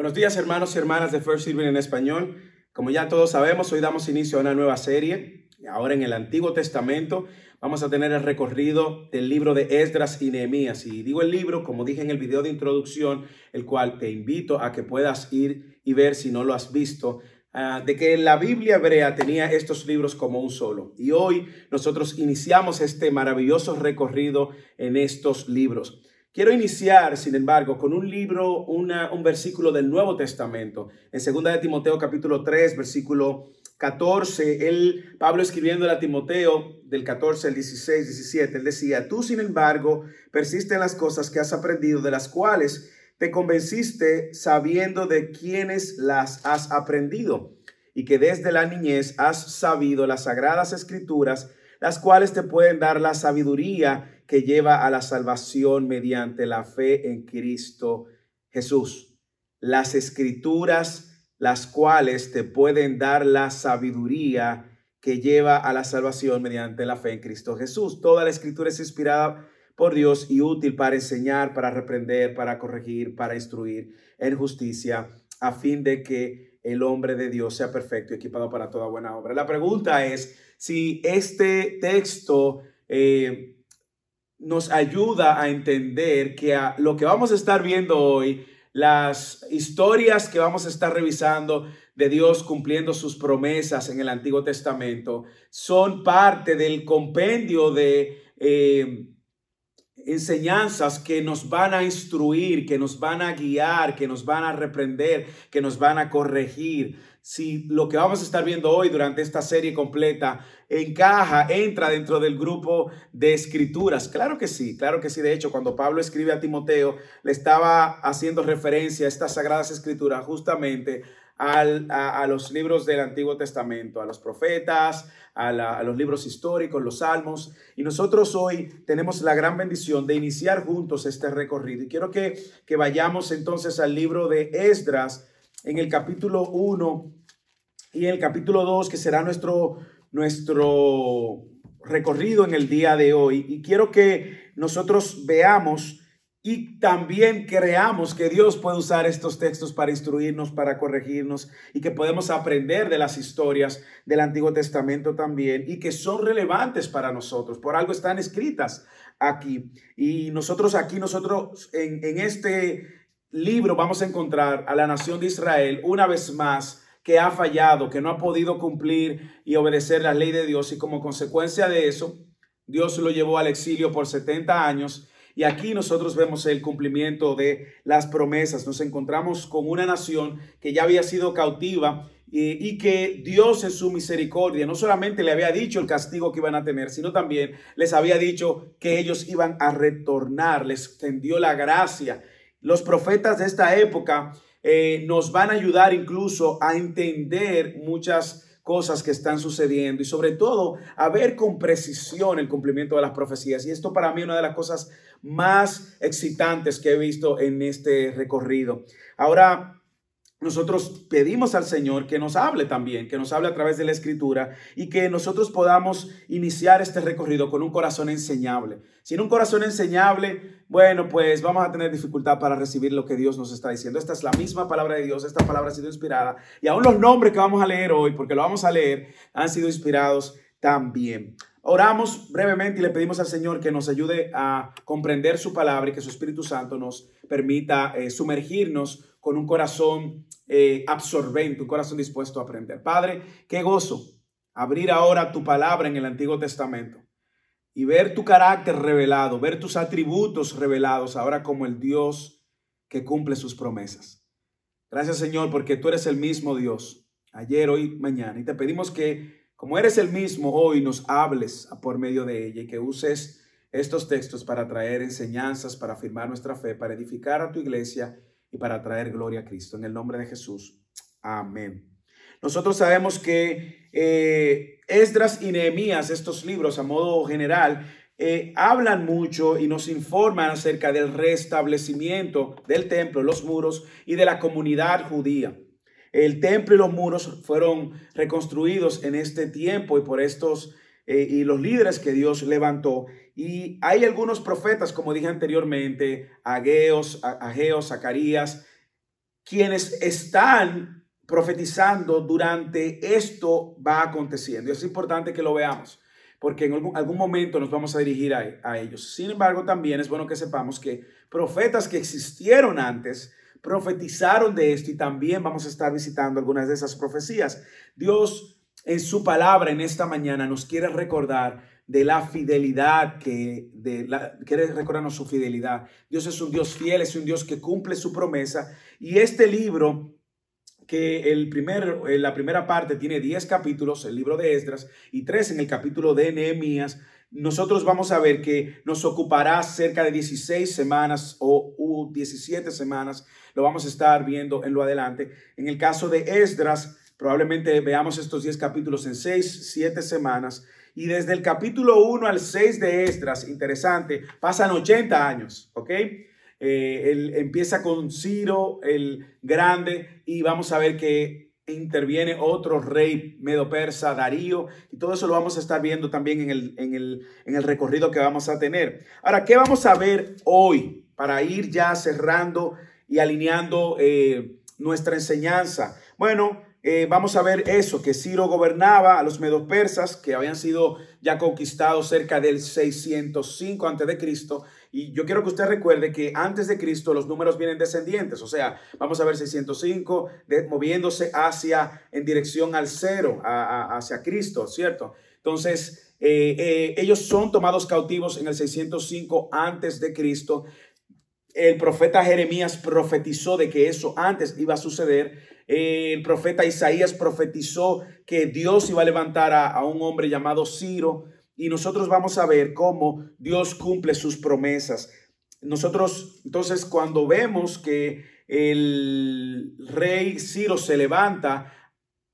Buenos días hermanos y hermanas de First Serving en español. Como ya todos sabemos, hoy damos inicio a una nueva serie. Ahora en el Antiguo Testamento vamos a tener el recorrido del libro de Esdras y Nehemías. Y digo el libro, como dije en el video de introducción, el cual te invito a que puedas ir y ver si no lo has visto, ah, de que la Biblia hebrea tenía estos libros como un solo. Y hoy nosotros iniciamos este maravilloso recorrido en estos libros. Quiero iniciar, sin embargo, con un libro, un versículo del Nuevo Testamento. En 2 de Timoteo capítulo 3, versículo 14, él, Pablo escribiendo a Timoteo del 14 al 16, 17, él decía, tú sin embargo persiste en las cosas que has aprendido, de las cuales te convenciste sabiendo de quiénes las has aprendido y que desde la niñez has sabido las sagradas escrituras, las cuales te pueden dar la sabiduría que lleva a la salvación mediante la fe en Cristo Jesús. Las escrituras, las cuales te pueden dar la sabiduría que lleva a la salvación mediante la fe en Cristo Jesús. Toda la escritura es inspirada por Dios y útil para enseñar, para reprender, para corregir, para instruir en justicia, a fin de que el hombre de Dios sea perfecto y equipado para toda buena obra. La pregunta es si este texto eh, nos ayuda a entender que lo que vamos a estar viendo hoy, las historias que vamos a estar revisando de Dios cumpliendo sus promesas en el Antiguo Testamento, son parte del compendio de eh, enseñanzas que nos van a instruir, que nos van a guiar, que nos van a reprender, que nos van a corregir. Si lo que vamos a estar viendo hoy durante esta serie completa encaja, entra dentro del grupo de escrituras. Claro que sí, claro que sí. De hecho, cuando Pablo escribe a Timoteo, le estaba haciendo referencia a estas sagradas escrituras justamente a, los libros del Antiguo Testamento, a los profetas, a, a, los libros históricos, los salmos. Y nosotros hoy tenemos la gran bendición de iniciar juntos este recorrido. Y quiero que, que vayamos entonces al libro de Esdras en el capítulo 1 y en el capítulo 2, que será nuestro, nuestro recorrido en el día de hoy. Y quiero que nosotros veamos y también creamos que Dios puede usar estos textos para instruirnos, para corregirnos y que podemos aprender de las historias del Antiguo Testamento también y que son relevantes para nosotros. Por algo están escritas aquí. Y nosotros aquí, nosotros en, en este libro vamos a encontrar a la nación de Israel una vez más que ha fallado, que no ha podido cumplir y obedecer la ley de Dios y como consecuencia de eso, Dios lo llevó al exilio por 70 años y aquí nosotros vemos el cumplimiento de las promesas. Nos encontramos con una nación que ya había sido cautiva y, y, que Dios en su misericordia no solamente le había dicho el castigo que iban a tener, sino también les había dicho que ellos iban a retornar, les tendió la gracia los profetas de esta época eh, nos van a ayudar incluso a entender muchas cosas que están sucediendo y sobre todo a ver con precisión el cumplimiento de las profecías. Y esto para mí es una de las cosas más excitantes que he visto en este recorrido. Ahora, nosotros pedimos al Señor que nos hable también, que nos hable a través de la escritura y que nosotros podamos iniciar este recorrido con un corazón enseñable. Sin un corazón enseñable, bueno, pues vamos a tener dificultad para recibir lo que Dios nos está diciendo. Esta es la misma palabra de Dios, esta palabra ha sido inspirada y aún los nombres que vamos a leer hoy, porque lo vamos a leer, han sido inspirados también. Oramos brevemente y le pedimos al Señor que nos ayude a comprender su palabra y que su Espíritu Santo nos permita eh, sumergirnos con un corazón eh, absorbente, un corazón dispuesto a aprender. Padre, qué gozo abrir ahora tu palabra en el Antiguo Testamento y ver tu carácter revelado, ver tus atributos revelados ahora como el Dios que cumple sus promesas. Gracias Señor porque tú eres el mismo Dios, ayer, hoy, mañana. Y te pedimos que como eres el mismo hoy nos hables por medio de ella y que uses estos textos para traer enseñanzas, para afirmar nuestra fe, para edificar a tu iglesia y para traer gloria a Cristo. En el nombre de Jesús. Amén. Nosotros sabemos que eh, Esdras y Nehemías, estos libros a modo general, eh, hablan mucho y nos informan acerca del restablecimiento del templo, los muros y de la comunidad judía. El templo y los muros fueron reconstruidos en este tiempo y por estos eh, y los líderes que Dios levantó. Y hay algunos profetas, como dije anteriormente, Ageos, Ageo, Zacarías, quienes están profetizando durante esto va aconteciendo. Y es importante que lo veamos, porque en algún, momento nos vamos a dirigir a, a ellos. Sin embargo, también es bueno que sepamos que profetas que existieron antes, profetizaron de esto y también vamos a estar visitando algunas de esas profecías. Dios en su palabra en esta mañana nos quiere recordar de la fidelidad que de la, quiere recordarnos su fidelidad. Dios es un Dios fiel, es un Dios que cumple su promesa y este libro que el primer, eh, la primera parte tiene 10 capítulos, el libro de Esdras, y 3 en el capítulo de Nehemías, nosotros vamos a ver que nos ocupará cerca de 16 semanas o 17 semanas. Lo vamos a estar viendo en lo adelante. En el caso de Esdras, probablemente veamos estos 10 capítulos en 6, 7 semanas. Y desde el capítulo 1 al 6 de Esdras, interesante, pasan 80 años, ¿ok? Eh, empieza con Ciro el Grande y vamos a ver que interviene otro rey medo persa, Darío, y todo eso lo vamos a estar viendo también en el, en el, en el recorrido que vamos a tener. Ahora, ¿qué vamos a ver hoy para ir ya cerrando y alineando eh, nuestra enseñanza? Bueno, eh, vamos a ver eso, que Ciro gobernaba a los medos persas, que habían sido ya conquistados cerca del 605 a.C., y yo quiero que usted recuerde que antes de Cristo los números vienen descendientes, o sea, vamos a ver 605 moviéndose hacia, en dirección al cero, hacia Cristo, ¿cierto? Entonces, eh, eh, ellos son tomados cautivos en el 605 antes de Cristo. El profeta Jeremías profetizó de que eso antes iba a suceder. El profeta Isaías profetizó que Dios iba a levantar a, un hombre llamado Ciro y nosotros vamos a ver cómo Dios cumple sus promesas. Nosotros, entonces, cuando vemos que el rey Ciro se levanta,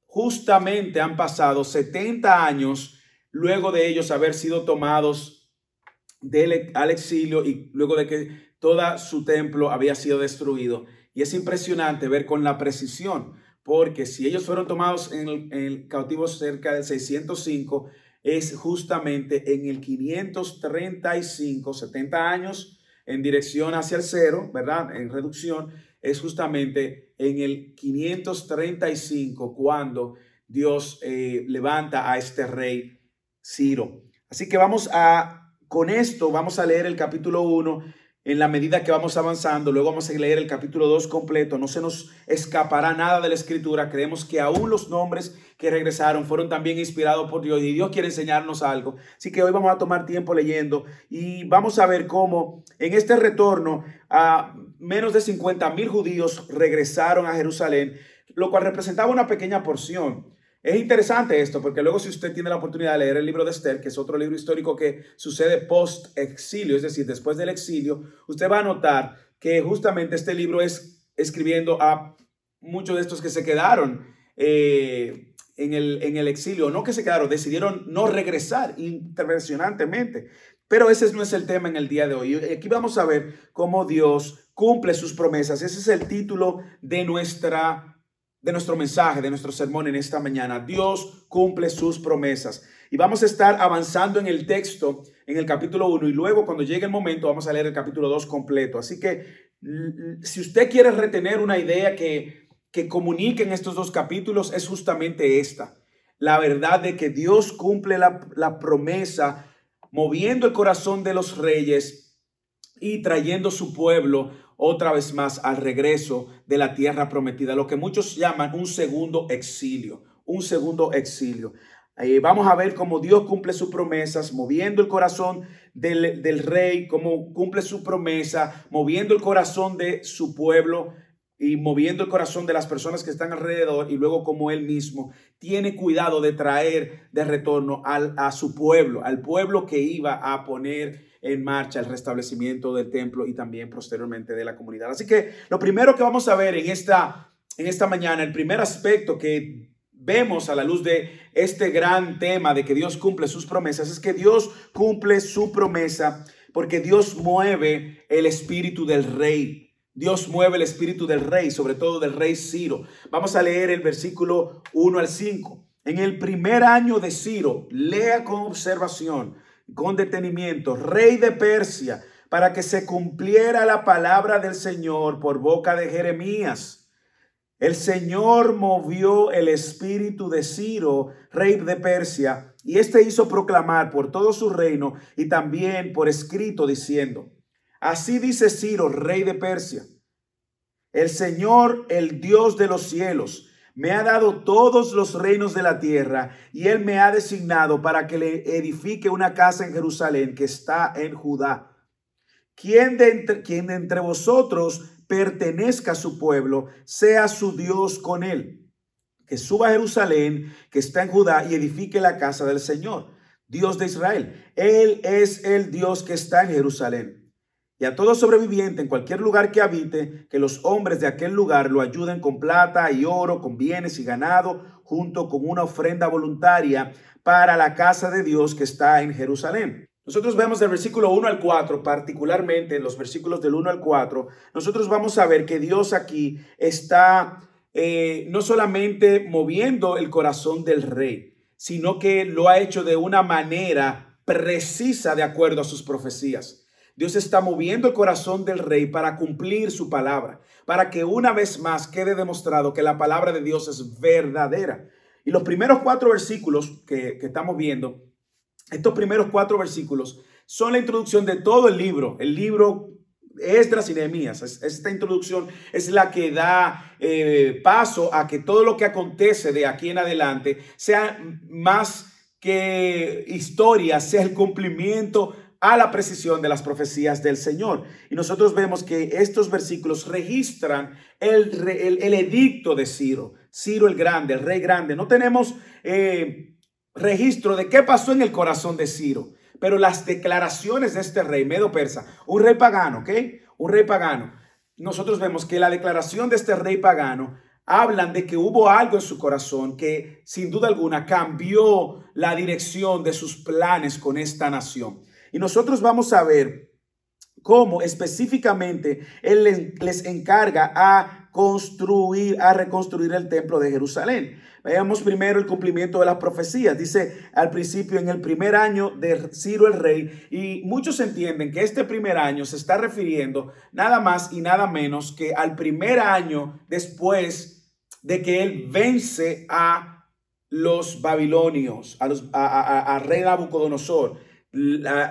justamente han pasado 70 años luego de ellos haber sido tomados del, al exilio y luego de que todo su templo había sido destruido. Y es impresionante ver con la precisión, porque si ellos fueron tomados en el, en el cautivo cerca del 605, es justamente en el 535, 70 años en dirección hacia el cero, ¿verdad? En reducción, es justamente en el 535 cuando Dios eh, levanta a este rey Ciro. Así que vamos a, con esto, vamos a leer el capítulo 1 en la medida que vamos avanzando, luego vamos a leer el capítulo 2 completo, no se nos escapará nada de la escritura, creemos que aún los nombres que regresaron fueron también inspirados por Dios y Dios quiere enseñarnos algo. Así que hoy vamos a tomar tiempo leyendo y vamos a ver cómo en este retorno a menos de 50 mil judíos regresaron a Jerusalén, lo cual representaba una pequeña porción es interesante esto, porque luego si usted tiene la oportunidad de leer el libro de Esther, que es otro libro histórico que sucede post-exilio, es decir, después del exilio, usted va a notar que justamente este libro es escribiendo a muchos de estos que se quedaron eh, en, el, en el exilio, no que se quedaron, decidieron no regresar impresionantemente. Pero ese no es el tema en el día de hoy. Aquí vamos a ver cómo Dios cumple sus promesas. Ese es el título de nuestra de nuestro mensaje, de nuestro sermón en esta mañana. Dios cumple sus promesas. Y vamos a estar avanzando en el texto, en el capítulo 1, y luego cuando llegue el momento vamos a leer el capítulo 2 completo. Así que si usted quiere retener una idea que, que comunique estos dos capítulos, es justamente esta. La verdad de que Dios cumple la, la promesa moviendo el corazón de los reyes y trayendo su pueblo otra vez más al regreso de la tierra prometida, lo que muchos llaman un segundo exilio, un segundo exilio. vamos a ver cómo Dios cumple sus promesas, moviendo el corazón del, del rey, cómo cumple su promesa, moviendo el corazón de su pueblo y moviendo el corazón de las personas que están alrededor y luego como él mismo tiene cuidado de traer de retorno al, a su pueblo, al pueblo que iba a poner en marcha el restablecimiento del templo y también posteriormente de la comunidad. Así que lo primero que vamos a ver en esta, en esta mañana, el primer aspecto que vemos a la luz de este gran tema de que Dios cumple sus promesas es que Dios cumple su promesa porque Dios mueve el espíritu del rey. Dios mueve el espíritu del rey, sobre todo del rey Ciro. Vamos a leer el versículo 1 al 5. En el primer año de Ciro, lea con observación con detenimiento, rey de Persia, para que se cumpliera la palabra del Señor por boca de Jeremías. el Señor movió el espíritu de Ciro, rey de Persia, y éste hizo proclamar por todo su reino y también por escrito diciendo, así dice Ciro, rey de Persia, el Señor, el Dios de los cielos, me ha dado todos los reinos de la tierra y él me ha designado para que le edifique una casa en Jerusalén que está en Judá. ¿Quién de entre, quien de entre vosotros pertenezca a su pueblo, sea su Dios con él? Que suba a Jerusalén, que está en Judá, y edifique la casa del Señor, Dios de Israel. Él es el Dios que está en Jerusalén y a todo sobreviviente en cualquier lugar que habite, que los hombres de aquel lugar lo ayuden con plata y oro, con bienes y ganado, junto con una ofrenda voluntaria para la casa de Dios que está en Jerusalén. Nosotros vemos del versículo 1 al 4, particularmente en los versículos del 1 al 4, nosotros vamos a ver que Dios aquí está eh, no solamente moviendo el corazón del rey, sino que lo ha hecho de una manera precisa de acuerdo a sus profecías. Dios está moviendo el corazón del rey para cumplir su palabra, para que una vez más quede demostrado que la palabra de Dios es verdadera. Y los primeros cuatro versículos que, estamos viendo, estos primeros cuatro versículos son la introducción de todo el libro, el libro Esdras y Nehemías. Esta introducción es la que da eh, paso a que todo lo que acontece de aquí en adelante sea más que historia, sea el cumplimiento a la precisión de las profecías del Señor. Y nosotros vemos que estos versículos registran el, el, edicto de Ciro, Ciro el Grande, el rey grande. No tenemos eh, registro de qué pasó en el corazón de Ciro, pero las declaraciones de este rey, Medo Persa, un rey pagano, ¿ok? Un rey pagano. Nosotros vemos que la declaración de este rey pagano hablan de que hubo algo en su corazón que sin duda alguna cambió la dirección de sus planes con esta nación. Y nosotros vamos a ver cómo específicamente Él les encarga a construir, a reconstruir el templo de Jerusalén. Veamos primero el cumplimiento de las profecías. Dice al principio, en el primer año de Ciro el rey, y muchos entienden que este primer año se está refiriendo nada más y nada menos que al primer año después de que él vence a los babilonios, a, los, a, a rey Nabucodonosor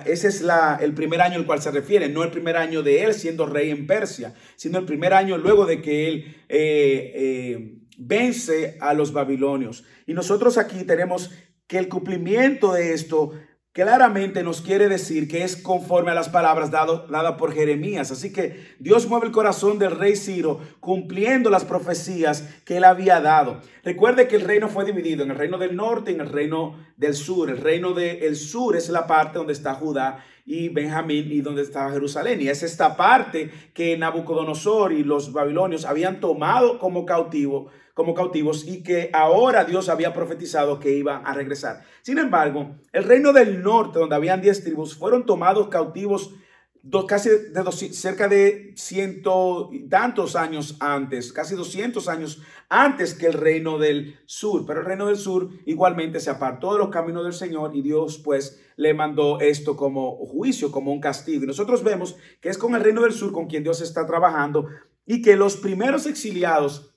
ese es el primer año al cual se refiere, no el primer año de él siendo rey en Persia, sino el primer año luego de que él eh, eh, vence a los babilonios. Y nosotros aquí tenemos que el cumplimiento de esto claramente nos quiere decir que es conforme a las palabras dadas por Jeremías. Así que Dios mueve el corazón del rey Ciro cumpliendo las profecías que él había dado. Recuerde que el reino fue dividido en el reino del norte y en el reino del sur. El reino del sur es la parte donde está Judá y Benjamín y donde está Jerusalén. Y es esta parte que Nabucodonosor y los babilonios habían tomado como cautivo como cautivos y que ahora Dios había profetizado que iban a regresar. Sin embargo, el reino del norte, donde habían diez tribus, fueron tomados cautivos casi de cerca de ciento y tantos años antes, casi 200 años antes que el reino del sur. Pero el reino del sur igualmente se apartó de los caminos del Señor y Dios pues le mandó esto como juicio, como un castigo. Y nosotros vemos que es con el reino del sur con quien Dios está trabajando y que los primeros exiliados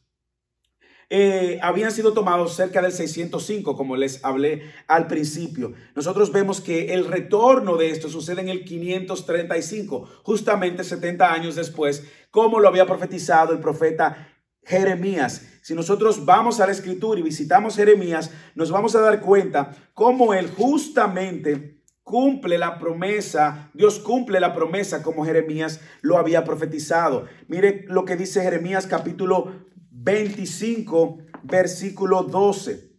eh, habían sido tomados cerca del 605, como les hablé al principio. Nosotros vemos que el retorno de esto sucede en el 535, justamente 70 años después, como lo había profetizado el profeta Jeremías. Si nosotros vamos a la escritura y visitamos Jeremías, nos vamos a dar cuenta cómo él justamente cumple la promesa, Dios cumple la promesa como Jeremías lo había profetizado. Mire lo que dice Jeremías capítulo 25, versículo 12.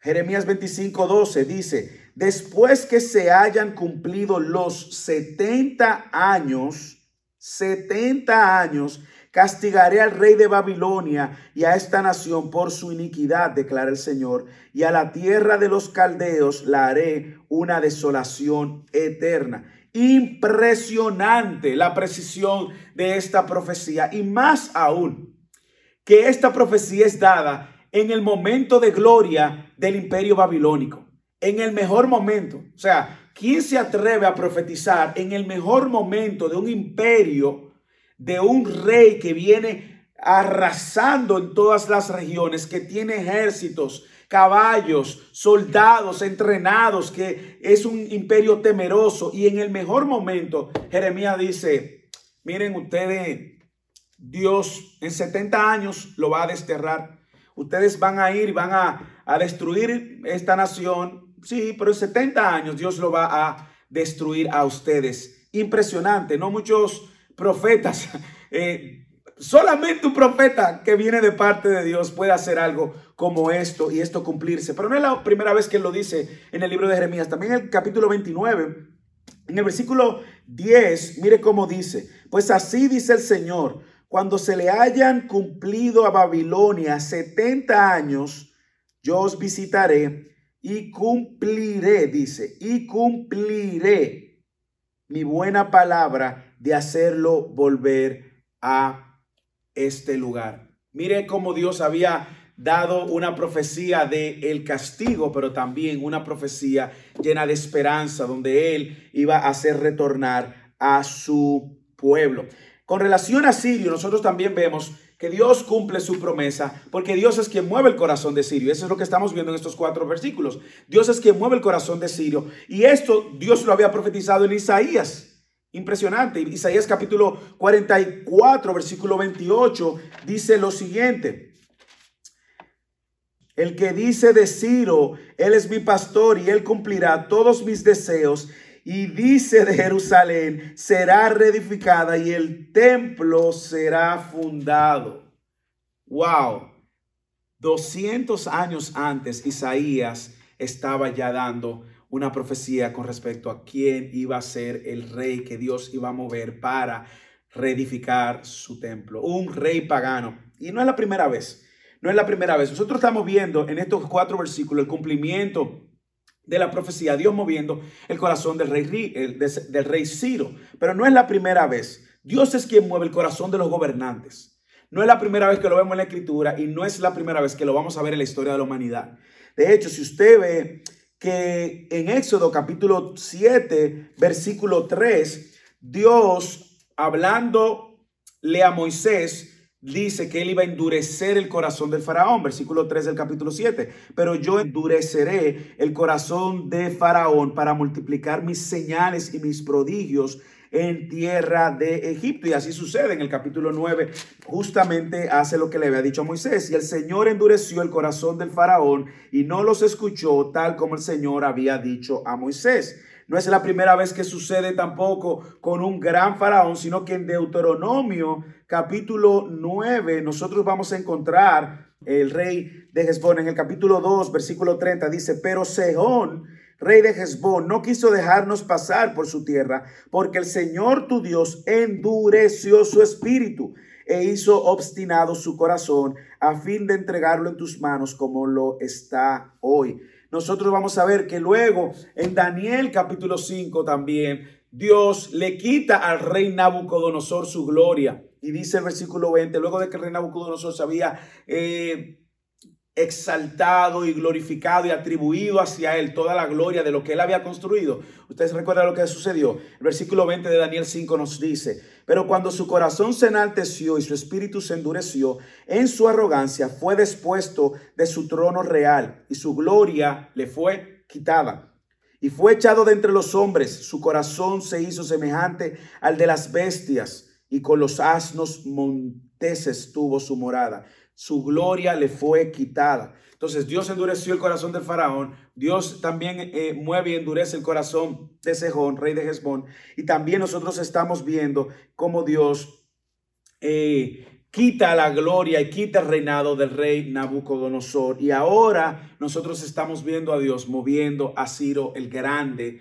Jeremías 25, 12 dice, después que se hayan cumplido los 70 años, 70 años, castigaré al rey de Babilonia y a esta nación por su iniquidad, declara el Señor, y a la tierra de los caldeos la haré una desolación eterna. Impresionante la precisión de esta profecía y más aún que esta profecía es dada en el momento de gloria del imperio babilónico, en el mejor momento. O sea, ¿quién se atreve a profetizar en el mejor momento de un imperio, de un rey que viene arrasando en todas las regiones, que tiene ejércitos, caballos, soldados entrenados, que es un imperio temeroso. Y en el mejor momento, Jeremías dice, miren ustedes, Dios en 70 años lo va a desterrar. Ustedes van a ir, van a, a destruir esta nación. Sí, pero en 70 años Dios lo va a destruir a ustedes. Impresionante, ¿no? Muchos profetas eh, Solamente un profeta que viene de parte de Dios puede hacer algo como esto y esto cumplirse. Pero no es la primera vez que lo dice en el libro de Jeremías. También en el capítulo 29, en el versículo 10, mire cómo dice. Pues así dice el Señor, cuando se le hayan cumplido a Babilonia 70 años, yo os visitaré y cumpliré, dice, y cumpliré mi buena palabra de hacerlo volver a este lugar. Mire cómo Dios había dado una profecía de el castigo, pero también una profecía llena de esperanza, donde Él iba a hacer retornar a su pueblo. Con relación a Sirio, nosotros también vemos que Dios cumple su promesa, porque Dios es quien mueve el corazón de Sirio. Eso es lo que estamos viendo en estos cuatro versículos. Dios es quien mueve el corazón de Sirio. Y esto Dios lo había profetizado en Isaías. Impresionante. Isaías capítulo 44, versículo 28, dice lo siguiente. El que dice de Ciro, Él es mi pastor y Él cumplirá todos mis deseos. Y dice de Jerusalén, será reedificada y el templo será fundado. Wow. 200 años antes, Isaías estaba ya dando una profecía con respecto a quién iba a ser el rey que Dios iba a mover para reedificar su templo. Un rey pagano. Y no es la primera vez. No es la primera vez. Nosotros estamos viendo en estos cuatro versículos el cumplimiento de la profecía, Dios moviendo el corazón del rey, del rey Ciro. Pero no es la primera vez. Dios es quien mueve el corazón de los gobernantes. No es la primera vez que lo vemos en la escritura y no es la primera vez que lo vamos a ver en la historia de la humanidad. De hecho, si usted ve que en Éxodo capítulo 7, versículo 3, Dios hablándole a Moisés, dice que él iba a endurecer el corazón del faraón, versículo 3 del capítulo 7. Pero yo endureceré el corazón de faraón para multiplicar mis señales y mis prodigios en tierra de Egipto. Y así sucede en el capítulo 9, justamente hace lo que le había dicho a Moisés. Y el Señor endureció el corazón del faraón y no los escuchó tal como el Señor había dicho a Moisés. No es la primera vez que sucede tampoco con un gran faraón, sino que en Deuteronomio capítulo 9 nosotros vamos a encontrar el rey de Hezbón en el capítulo 2 versículo 30 dice, pero Sehón rey de Hezbón, no quiso dejarnos pasar por su tierra, porque el Señor tu Dios endureció su espíritu e hizo obstinado su corazón a fin de entregarlo en tus manos como lo está hoy. Nosotros vamos a ver que luego en Daniel capítulo 5 también Dios le quita al rey Nabucodonosor su gloria. Y dice el versículo 20, luego de que el rey Nabucodonosor se había eh, exaltado y glorificado y atribuido hacia él toda la gloria de lo que él había construido. Ustedes recuerdan lo que sucedió. El versículo 20 de Daniel 5 nos dice, pero cuando su corazón se enalteció y su espíritu se endureció, en su arrogancia fue despuesto de su trono real y su gloria le fue quitada. Y fue echado de entre los hombres, su corazón se hizo semejante al de las bestias y con los asnos monteses tuvo su morada su gloria le fue quitada. Entonces Dios endureció el corazón del faraón, Dios también eh, mueve y endurece el corazón de Sejón, rey de Hezbón, y también nosotros estamos viendo cómo Dios eh, quita la gloria y quita el reinado del rey Nabucodonosor. Y ahora nosotros estamos viendo a Dios moviendo a Ciro el Grande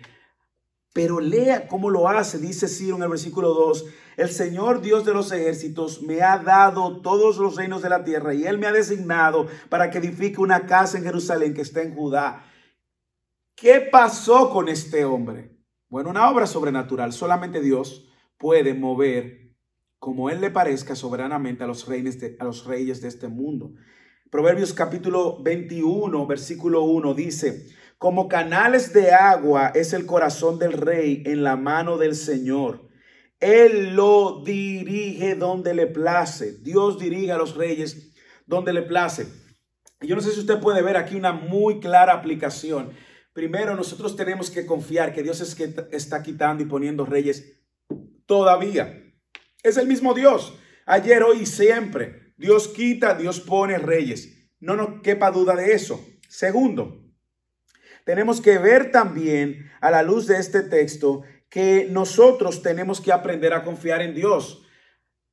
pero lea cómo lo hace, dice Ciro en el versículo 2, el Señor Dios de los ejércitos me ha dado todos los reinos de la tierra y Él me ha designado para que edifique una casa en Jerusalén que está en Judá. ¿Qué pasó con este hombre? Bueno, una obra sobrenatural. Solamente Dios puede mover como Él le parezca soberanamente a los, reyes de, a los reyes de este mundo. Proverbios capítulo 21, versículo 1 dice, como canales de agua es el corazón del rey en la mano del Señor. Él lo dirige donde le place. Dios dirige a los reyes donde le place. Yo no sé si usted puede ver aquí una muy clara aplicación. Primero, nosotros tenemos que confiar que Dios es que está quitando y poniendo reyes todavía. Es el mismo Dios. Ayer, hoy y siempre. Dios quita, Dios pone reyes. No nos quepa duda de eso. Segundo, tenemos que ver también a la luz de este texto que nosotros tenemos que aprender a confiar en Dios.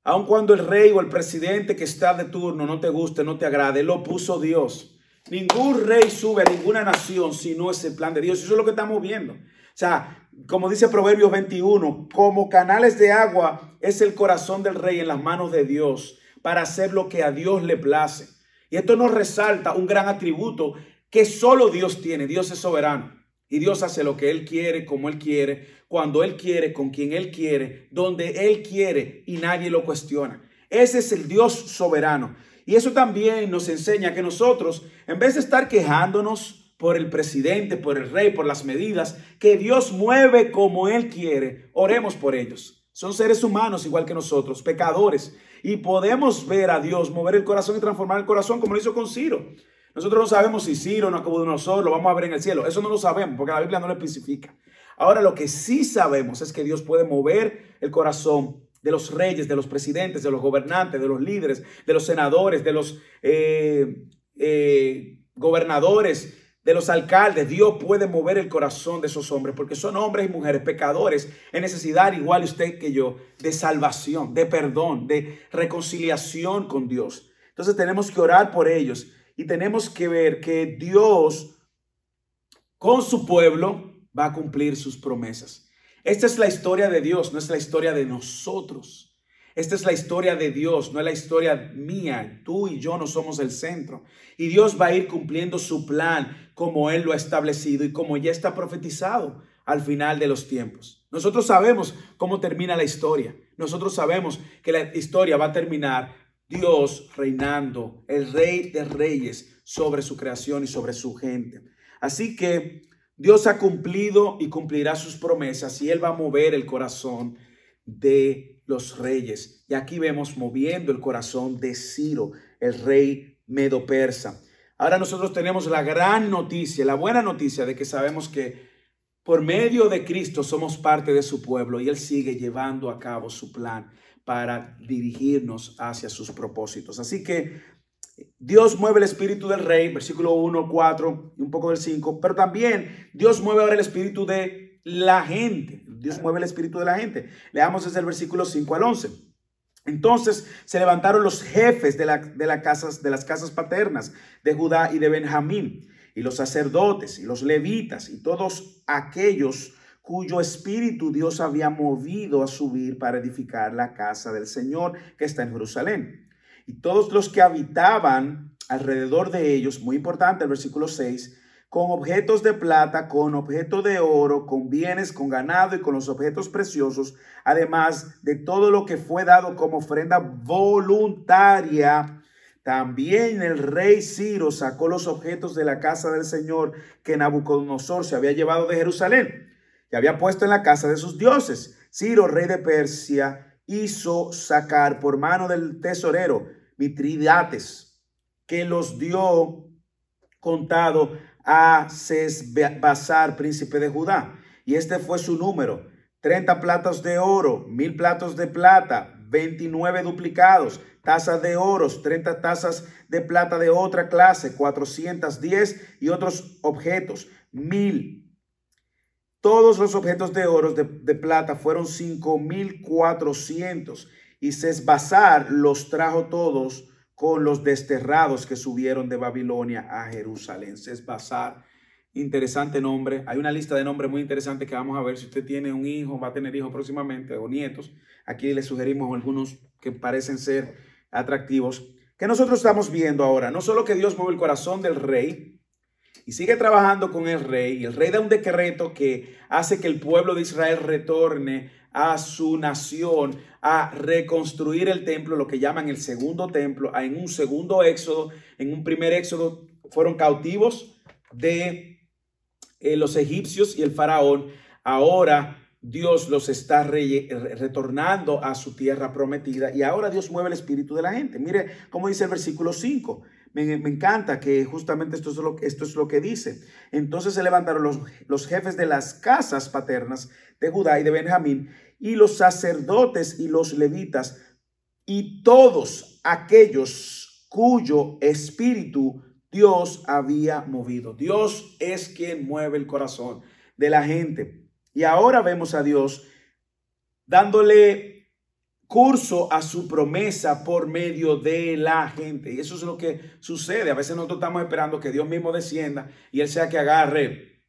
Aun cuando el rey o el presidente que está de turno no te guste, no te agrade, lo puso Dios. Ningún rey sube a ninguna nación si no es el plan de Dios. Eso es lo que estamos viendo. O sea, como dice Proverbios 21, como canales de agua es el corazón del rey en las manos de Dios para hacer lo que a Dios le place. Y esto nos resalta un gran atributo que solo Dios tiene. Dios es soberano. Y Dios hace lo que Él quiere, como Él quiere, cuando Él quiere, con quien Él quiere, donde Él quiere y nadie lo cuestiona. Ese es el Dios soberano. Y eso también nos enseña que nosotros, en vez de estar quejándonos por el presidente, por el rey, por las medidas que Dios mueve como Él quiere, oremos por ellos. Son seres humanos igual que nosotros, pecadores. Y podemos ver a Dios mover el corazón y transformar el corazón como lo hizo con Ciro. Nosotros no sabemos si Ciro Nabucodonosor lo vamos a ver en el cielo. Eso no lo sabemos porque la Biblia no lo especifica. Ahora lo que sí sabemos es que Dios puede mover el corazón de los reyes, de los presidentes, de los gobernantes, de los líderes, de los senadores, de los eh, eh, gobernadores, de los alcaldes. Dios puede mover el corazón de esos hombres porque son hombres y mujeres pecadores en necesidad, igual usted que yo, de salvación, de perdón, de reconciliación con Dios. Entonces tenemos que orar por ellos y tenemos que ver que Dios con su pueblo va a cumplir sus promesas. Esta es la historia de Dios, no es la historia de nosotros. Esta es la historia de Dios, no es la historia mía. Tú y yo no somos el centro. Y Dios va a ir cumpliendo su plan como Él lo ha establecido y como ya está profetizado al final de los tiempos. Nosotros sabemos cómo termina la historia. Nosotros sabemos que la historia va a terminar Dios reinando, el rey de reyes sobre su creación y sobre su gente. Así que Dios ha cumplido y cumplirá sus promesas y Él va a mover el corazón de los reyes. Y aquí vemos moviendo el corazón de Ciro, el rey medo persa. Ahora nosotros tenemos la gran noticia, la buena noticia de que sabemos que por medio de Cristo somos parte de su pueblo y Él sigue llevando a cabo su plan para dirigirnos hacia sus propósitos. Así que Dios mueve el espíritu del rey, versículo 1, 4 y un poco del 5, pero también Dios mueve ahora el espíritu de la gente. Dios mueve el espíritu de la gente. Leamos desde el versículo 5 al 11. Entonces se levantaron los jefes de, la, de, casas, de las casas paternas de Judá y de Benjamín, y los sacerdotes y los levitas y todos aquellos cuyo espíritu Dios había movido a subir para edificar la casa del Señor que está en Jerusalén. Y todos los que habitaban alrededor de ellos, muy importante el versículo 6, con objetos de plata, con objetos de oro, con bienes, con ganado y con los objetos preciosos, además de todo lo que fue dado como ofrenda voluntaria. También el rey Ciro sacó los objetos de la casa del Señor que Nabucodonosor se había llevado de Jerusalén que había puesto en la casa de sus dioses. Ciro, rey de Persia, hizo sacar por mano del tesorero Mitridates, que los dio contado a Sesbazar, príncipe de Judá. Y este fue su número, 30 platos de oro, mil platos de plata, 29 duplicados, tazas de oros, 30 tazas de plata de otra clase, 410 y otros objetos, mil todos los objetos de oro, de, plata, fueron 5.400 y Sesbazar los trajo todos con los desterrados que subieron de Babilonia a Jerusalén. Sesbazar, interesante nombre. Hay una lista de nombres muy interesantes que vamos a ver. Si usted tiene un hijo, va a tener hijos próximamente o nietos, aquí le sugerimos algunos que parecen ser atractivos. Que nosotros estamos viendo ahora, no solo que Dios mueve el corazón del rey, y sigue trabajando con el rey. Y el rey da un decreto que hace que el pueblo de Israel retorne a su nación, a reconstruir el templo, lo que llaman el segundo templo, en un segundo éxodo. En un primer éxodo fueron cautivos de eh, los egipcios y el faraón. Ahora Dios los está retornando a su tierra prometida y ahora Dios mueve el espíritu de la gente. Mire cómo dice el versículo 5. Me, encanta que justamente esto es, lo, esto es lo que dice. Entonces se levantaron los, los jefes de las casas paternas de Judá y de Benjamín y los sacerdotes y los levitas y todos aquellos cuyo espíritu Dios había movido. Dios es quien mueve el corazón de la gente. Y ahora vemos a Dios dándole curso a su promesa por medio de la gente. Y eso es lo que sucede. A veces nosotros estamos esperando que Dios mismo descienda y Él sea que agarre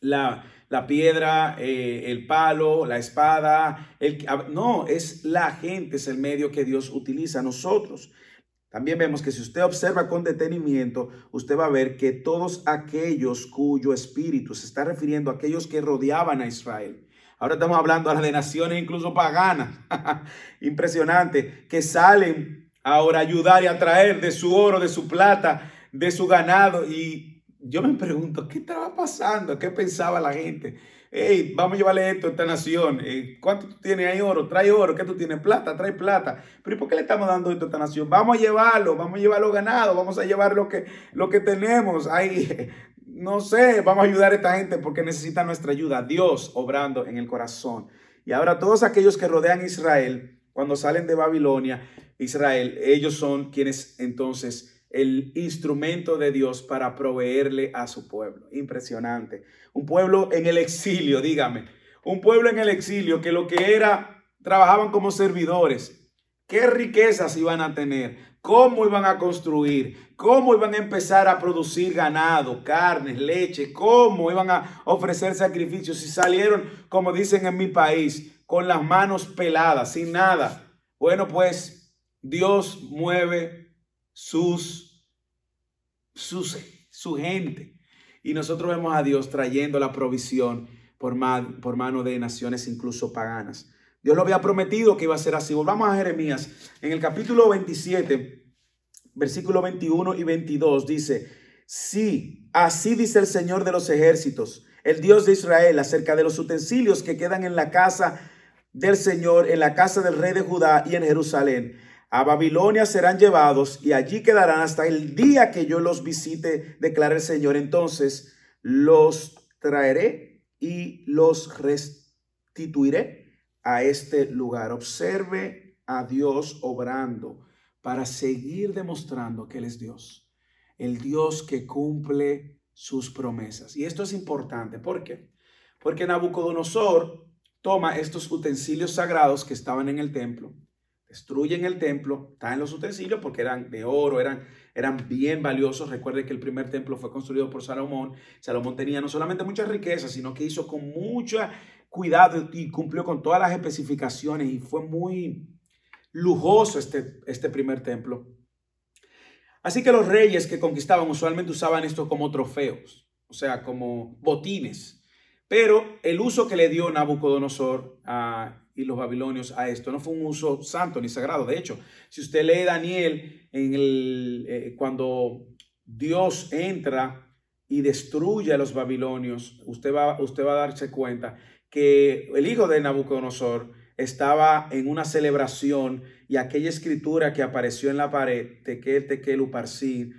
la, piedra, eh, el palo, la espada. El, no, es la gente, es el medio que Dios utiliza. Nosotros también vemos que si usted observa con detenimiento, usted va a ver que todos aquellos cuyo espíritu se está refiriendo a aquellos que rodeaban a Israel. Ahora estamos hablando ahora de naciones incluso paganas. Impresionante. Que salen ahora a ayudar y a traer de su oro, de su plata, de su ganado. Y yo me pregunto, ¿qué estaba pasando? ¿Qué pensaba la gente? hey, vamos a llevarle esto a esta nación. Eh, ¿Cuánto tú tienes ahí oro? Trae oro. ¿Qué tú tienes? Plata, trae plata. Pero ¿y por qué le estamos dando esto a esta nación? Vamos a llevarlo, vamos a llevarlo ganado, vamos a llevar lo que, lo que tenemos. Ahí, no sé, vamos a ayudar a esta gente porque necesita nuestra ayuda. Dios obrando en el corazón. Y ahora todos aquellos que rodean Israel, cuando salen de Babilonia, Israel, ellos son quienes entonces el instrumento de Dios para proveerle a su pueblo. Impresionante. Un pueblo en el exilio, dígame. Un pueblo en el exilio que lo que era, trabajaban como servidores. ¿Qué riquezas iban a tener? ¿Cómo iban a construir? ¿Cómo iban a empezar a producir ganado, carne, leche? ¿Cómo iban a ofrecer sacrificios? Si salieron, como dicen en mi país, con las manos peladas, sin nada. Bueno, pues Dios mueve sus, sus, su gente. Y nosotros vemos a Dios trayendo la provisión por, por mano de naciones incluso paganas. Dios lo había prometido que iba a ser así. Volvamos a Jeremías. En el capítulo 27, versículo 21 y 22 dice, sí, así dice el Señor de los ejércitos, el Dios de Israel, acerca de los utensilios que quedan en la casa del Señor, en la casa del rey de Judá y en Jerusalén a Babilonia serán llevados y allí quedarán hasta el día que yo los visite, declara el Señor. Entonces los traeré y los restituiré a este lugar. Observe a Dios obrando para seguir demostrando que Él es Dios, el Dios que cumple sus promesas. Y esto es importante. ¿Por qué? Porque Nabucodonosor toma estos utensilios sagrados que estaban en el templo destruyen el templo, están los utensilios porque eran de oro, eran, eran bien valiosos. Recuerde que el primer templo fue construido por Salomón. Salomón tenía no solamente mucha riqueza, sino que hizo con mucho cuidado y cumplió con todas las especificaciones y fue muy lujoso este, este primer templo. Así que los reyes que conquistaban usualmente usaban esto como trofeos, o sea, como botines. Pero el uso que le dio Nabucodonosor a y los babilonios a esto. No fue un uso santo ni sagrado. De hecho, si usted lee Daniel, en el, eh, cuando Dios entra y destruye a los babilonios, usted va, usted va a darse cuenta que el hijo de Nabucodonosor estaba en una celebración y aquella escritura que apareció en la pared, Tekel, Tekel, Uparsin,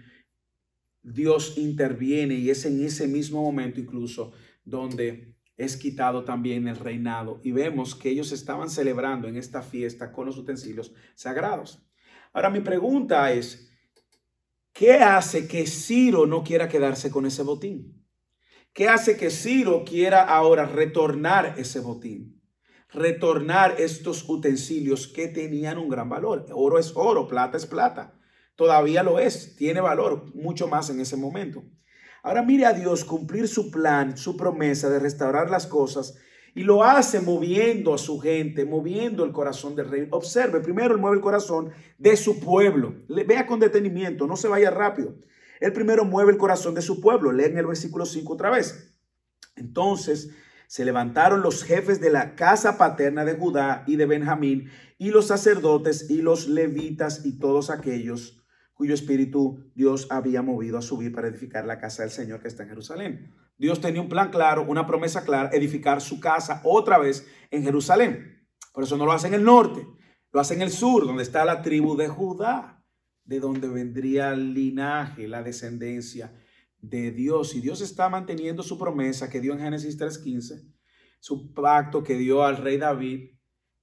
Dios interviene y es en ese mismo momento incluso donde es quitado también el reinado. Y vemos que ellos estaban celebrando en esta fiesta con los utensilios sagrados. Ahora mi pregunta es, ¿qué hace que Ciro no quiera quedarse con ese botín? ¿Qué hace que Ciro quiera ahora retornar ese botín? Retornar estos utensilios que tenían un gran valor. Oro es oro, plata es plata. Todavía lo es, tiene valor mucho más en ese momento. Ahora mire a Dios cumplir su plan, su promesa de restaurar las cosas y lo hace moviendo a su gente, moviendo el corazón del rey. Observe, primero él mueve el corazón de su pueblo. vea con detenimiento, no se vaya rápido. Él primero mueve el corazón de su pueblo. Leen el versículo 5 otra vez. Entonces se levantaron los jefes de la casa paterna de Judá y de Benjamín y los sacerdotes y los levitas y todos aquellos cuyo espíritu Dios había movido a subir para edificar la casa del Señor que está en Jerusalén. Dios tenía un plan claro, una promesa clara, edificar su casa otra vez en Jerusalén. Por eso no lo hace en el norte, lo hace en el sur, donde está la tribu de Judá, de donde vendría el linaje, la descendencia de Dios. Y Dios está manteniendo su promesa que dio en Génesis 3.15, su pacto que dio al rey David.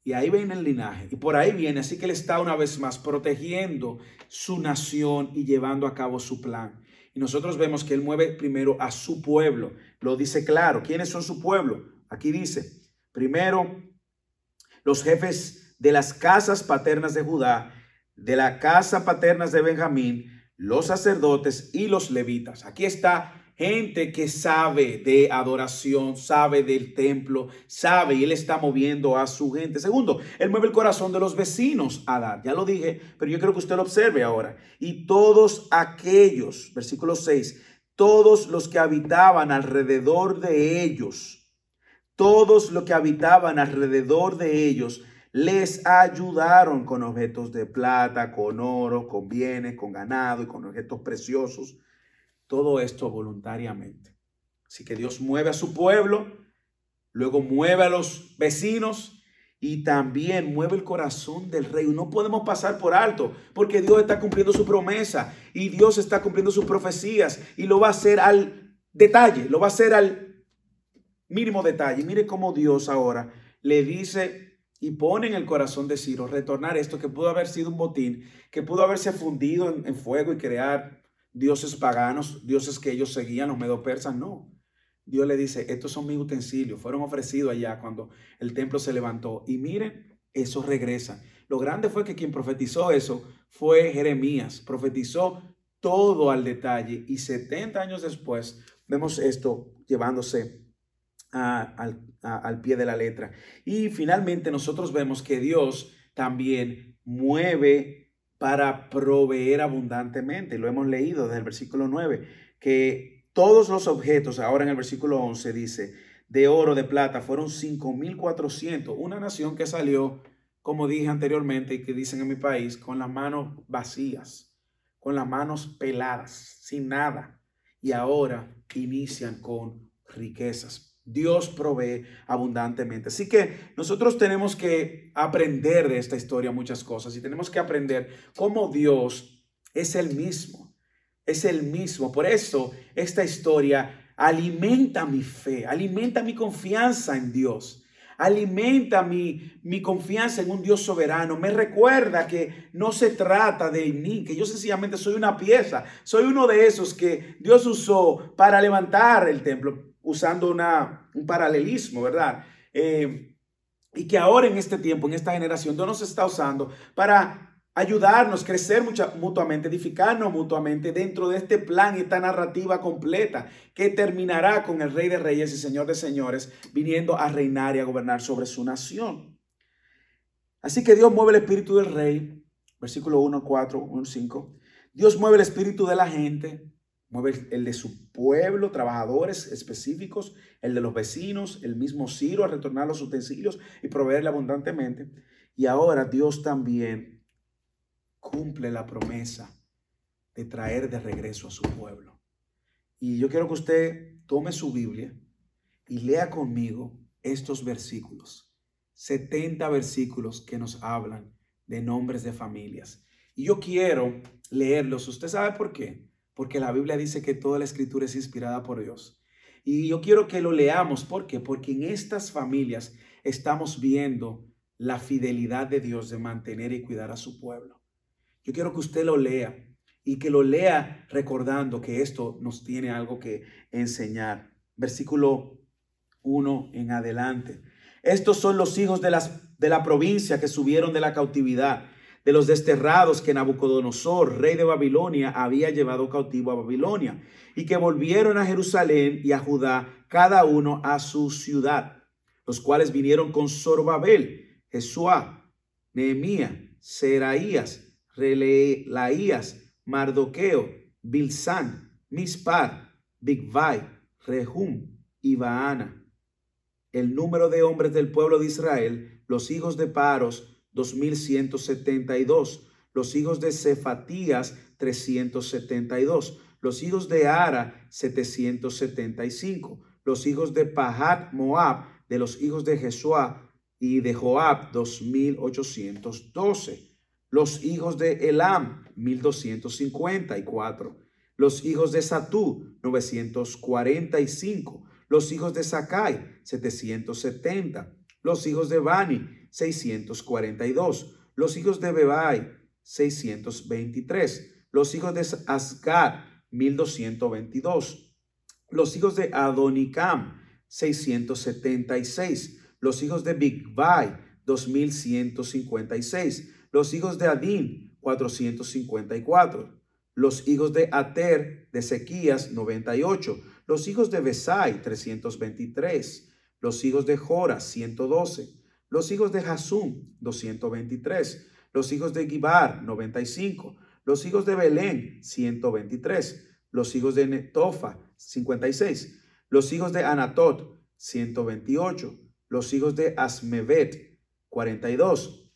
Y ahí viene el linaje. Y por ahí viene. Así que Él está una vez más protegiendo su nación y llevando a cabo su plan. Y nosotros vemos que Él mueve primero a su pueblo. Lo dice claro. ¿Quiénes son su pueblo? Aquí dice, primero, los jefes de las casas paternas de Judá, de la casa paternas de Benjamín, los sacerdotes y los levitas. Aquí está gente que sabe de adoración, sabe del templo, sabe y él está moviendo a su gente. Segundo, él mueve el corazón de los vecinos a dar. Ya lo dije, pero yo quiero que usted lo observe ahora. Y todos aquellos, versículo 6, todos los que habitaban alrededor de ellos, todos los que habitaban alrededor de ellos, les ayudaron con objetos de plata, con oro, con bienes, con ganado y con objetos preciosos todo esto voluntariamente. Así que Dios mueve a su pueblo, luego mueve a los vecinos y también mueve el corazón del rey. No podemos pasar por alto porque Dios está cumpliendo su promesa y Dios está cumpliendo sus profecías y lo va a hacer al detalle, lo va a hacer al mínimo detalle. Mire cómo Dios ahora le dice y pone en el corazón de Ciro retornar esto que pudo haber sido un botín, que pudo haberse fundido en, en fuego y crear dioses paganos, dioses que ellos seguían, los medo-persas, no. Dios le dice, estos son mis utensilios, fueron ofrecidos allá cuando el templo se levantó. Y miren, eso regresa. Lo grande fue que quien profetizó eso fue Jeremías, profetizó todo al detalle y 70 años después vemos esto llevándose al pie de la letra. Y finalmente nosotros vemos que Dios también mueve para proveer abundantemente. Lo hemos leído desde el versículo 9, que todos los objetos, ahora en el versículo 11 dice, de oro, de plata, fueron 5.400. Una nación que salió, como dije anteriormente y que dicen en mi país, con las manos vacías, con las manos peladas, sin nada. Y ahora inician con riquezas. Dios provee abundantemente. Así que nosotros tenemos que aprender de esta historia muchas cosas y tenemos que aprender cómo Dios es el mismo. Es el mismo. Por eso esta historia alimenta mi fe, alimenta mi confianza en Dios. Alimenta mi, mi confianza en un Dios soberano. Me recuerda que no se trata de mí, que yo sencillamente soy una pieza. Soy uno de esos que Dios usó para levantar el templo usando una, un paralelismo, ¿verdad? Eh, y que ahora en este tiempo, en esta generación, Dios nos está usando para ayudarnos, crecer mutuamente, edificarnos mutuamente dentro de este plan y esta narrativa completa que terminará con el Rey de Reyes y Señor de Señores viniendo a reinar y a gobernar sobre su nación. Así que Dios mueve el espíritu del Rey, versículo 1, 4, 1, 5. Dios mueve el espíritu de la gente, Mueve el de su pueblo, trabajadores específicos, el de los vecinos, el mismo Ciro a retornar los utensilios y proveerle abundantemente. Y ahora Dios también cumple la promesa de traer de regreso a su pueblo. Y yo quiero que usted tome su Biblia y lea conmigo estos versículos. 70 versículos que nos hablan de nombres de familias. Y yo quiero leerlos. ¿Usted sabe por qué? Porque la Biblia dice que toda la escritura es inspirada por Dios. Y yo quiero que lo leamos, ¿por qué? Porque en estas familias estamos viendo la fidelidad de Dios de mantener y cuidar a su pueblo. Yo quiero que usted lo lea y que lo lea recordando que esto nos tiene algo que enseñar. Versículo 1 en adelante. Estos son los hijos de, las, de la provincia que subieron de la cautividad de los desterrados que Nabucodonosor, rey de Babilonia, había llevado cautivo a Babilonia, y que volvieron a Jerusalén y a Judá, cada uno a su ciudad, los cuales vinieron con Zorbabel, Jesuá, Nehemía, Seraías, Relaías, Mardoqueo, Bilsán, Mispar, Bigvai, Rehum y Baana. El número de hombres del pueblo de Israel, los hijos de Paros, 2172. Los hijos de Cefatías, 372. Los hijos de Ara, 775. Los hijos de Pahat Moab, de los hijos de Jesuá y de Joab, 2812. Los hijos de Elam, 1254. Los hijos de Satú, 945. Los hijos de Sakai, 770. Los hijos de Bani, 642. Los hijos de Bebai, 623. Los hijos de Asgad, 1222. Los hijos de Adonicam, 676. Los hijos de Bigvai, 2156. Los hijos de Adín, 454. Los hijos de Ater, de Sequías, 98. Los hijos de Besai, 323. Los hijos de Jora, 112. Los hijos de Hasum, 223. Los hijos de Gibar, 95 los hijos de Belén, 123. Los hijos de Netofa, 56. Los hijos de Anatot, 128. Los hijos de Asmevet, 42.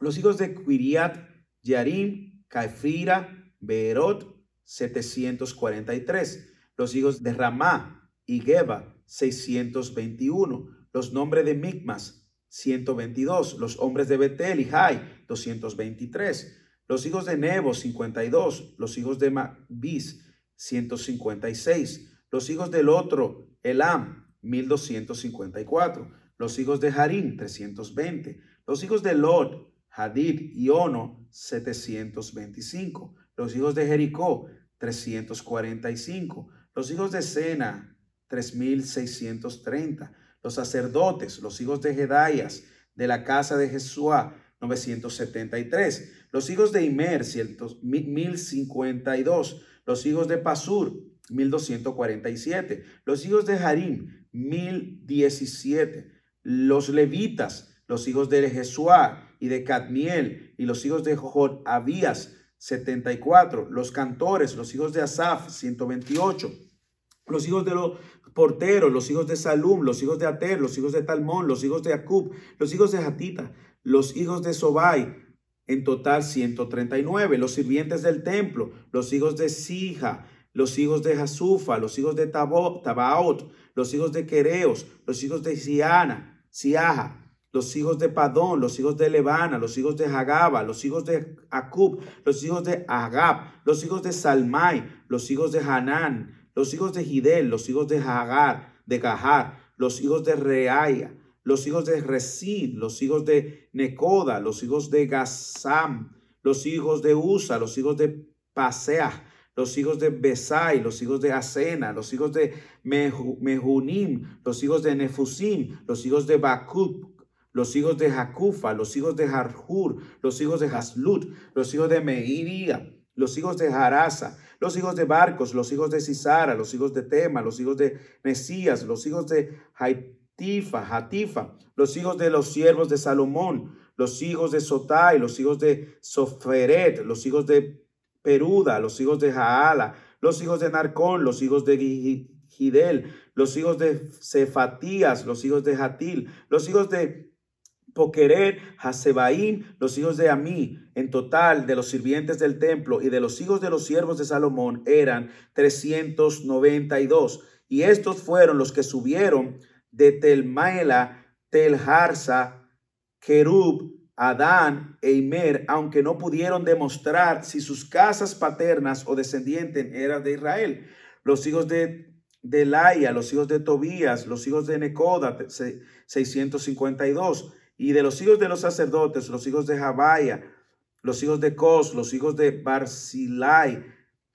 Los hijos de Quiriat, Yarim, Caifira, Beerot, 743. Los hijos de Ramá y Geba, 621. Los nombres de Micmas, 122. Los hombres de Betel y Jai, 223 los hijos de Nebo, 52. Los hijos de Mabis, 156. Los hijos del otro, Elam, 1254. Los hijos de Harim, 320. Los hijos de Lot, Hadid y Ono, 725. Los hijos de Jericó, 345. Los hijos de Sena, 3630. Los sacerdotes, los hijos de Gedayas, de la casa de Jesuá, 973. Los hijos de Imer, 1052. Los hijos de Pasur, 1247. Los hijos de Harim, 1017. Los levitas, los hijos de Jesuá y de Cadmiel y los hijos de Abías, 74. Los cantores, los hijos de Asaf, 128. Los hijos de los porteros, los hijos de Salum, los hijos de Ater, los hijos de Talmón, los hijos de Acub, los hijos de Hatita, los hijos de Sobai, en total 139, los sirvientes del templo, los hijos de Sija, los hijos de Jasufa, los hijos de Tabaot, los hijos de Quereos, los hijos de Siana, Siaja, los hijos de Padón, los hijos de Levana, los hijos de Hagaba, los hijos de Acub, los hijos de Agab, los hijos de Salmai, los hijos de Hanán, los hijos de Gidel, los hijos de Hagar, de Gahar, los hijos de Reaya, los hijos de Resid, los hijos de Necoda, los hijos de Gazam, los hijos de Usa, los hijos de Paseah, los hijos de Besai, los hijos de Asena, los hijos de Mehunim, los hijos de Nefusim, los hijos de Bakub, los hijos de Jacufa, los hijos de Harhur, los hijos de Haslut, los hijos de Meiría, los hijos de Harasa, los hijos de Barcos, los hijos de Cisara, los hijos de Tema, los hijos de Mesías, los hijos de Tifa, Hatifa, los hijos de los siervos de Salomón, los hijos de Sotai, los hijos de Soferet, los hijos de Peruda, los hijos de Jaala, los hijos de Narcón, los hijos de Gidel, los hijos de Cefatías, los hijos de Hatil, los hijos de Poqueret, Hasebaim, los hijos de Amí, en total de los sirvientes del templo y de los hijos de los siervos de Salomón eran 392. Y estos fueron los que subieron de Telmaela, Telharsa, Kerub, Adán e Imer, aunque no pudieron demostrar si sus casas paternas o descendientes eran de Israel. Los hijos de Delaya, los hijos de Tobías, los hijos de Necoda, 652, y de los hijos de los sacerdotes, los hijos de Jabaya, los hijos de Cos, los hijos de Barzilai,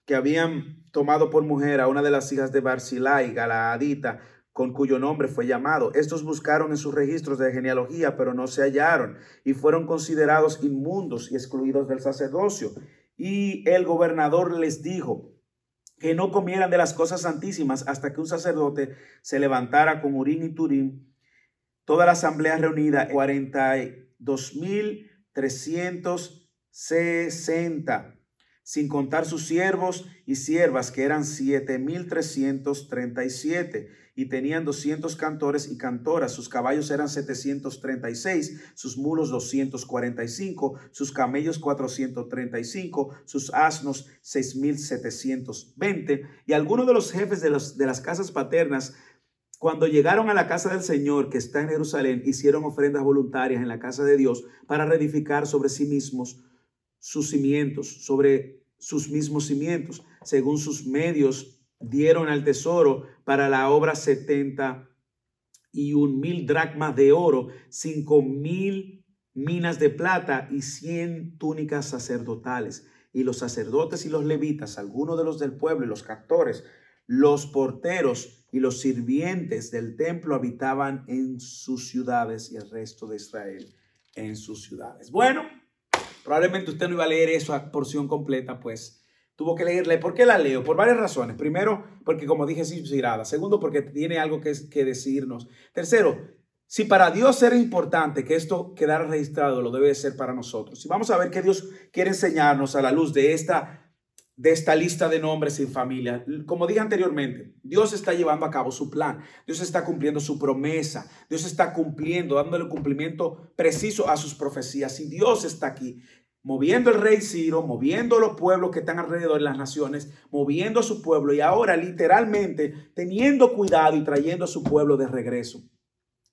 que habían tomado por mujer a una de las hijas de Barzilai, Galaadita, con cuyo nombre fue llamado. Estos buscaron en sus registros de genealogía, pero no se hallaron y fueron considerados inmundos y excluidos del sacerdocio. Y el gobernador les dijo que no comieran de las cosas santísimas hasta que un sacerdote se levantara con Urín y Turín. Toda la asamblea reunida, 42.360 sin contar sus siervos y siervas, que eran siete mil trescientos treinta y siete, y tenían doscientos cantores y cantoras. Sus caballos eran setecientos treinta y seis, sus mulos doscientos cuarenta y cinco, sus camellos cuatrocientos treinta y cinco, sus asnos seis mil setecientos veinte. Y algunos de los jefes de, los, de las casas paternas cuando llegaron a la casa del Señor que está en Jerusalén, hicieron ofrendas voluntarias en la casa de Dios para reedificar sobre sí mismos sus cimientos, sobre sus mismos cimientos, según sus medios, dieron al tesoro para la obra setenta y un mil dracmas de oro, cinco mil minas de plata y cien túnicas sacerdotales. Y los sacerdotes y los levitas, algunos de los del pueblo los cantores, los porteros y los sirvientes del templo habitaban en sus ciudades y el resto de Israel en sus ciudades. Bueno, Probablemente usted no iba a leer esa porción completa, pues tuvo que leerla. ¿Por qué la leo? Por varias razones. Primero, porque como dije, es inspirada. Segundo, porque tiene algo que, que decirnos. Tercero, si para Dios era importante que esto quedara registrado, lo debe ser para nosotros. Y vamos a ver qué Dios quiere enseñarnos a la luz de esta de esta lista de nombres sin familia. Como dije anteriormente, Dios está llevando a cabo su plan. Dios está cumpliendo su promesa. Dios está cumpliendo, dándole cumplimiento preciso a sus profecías. Y Dios está aquí moviendo el rey Ciro, moviendo los pueblos que están alrededor de las naciones, moviendo a su pueblo y ahora literalmente teniendo cuidado y trayendo a su pueblo de regreso.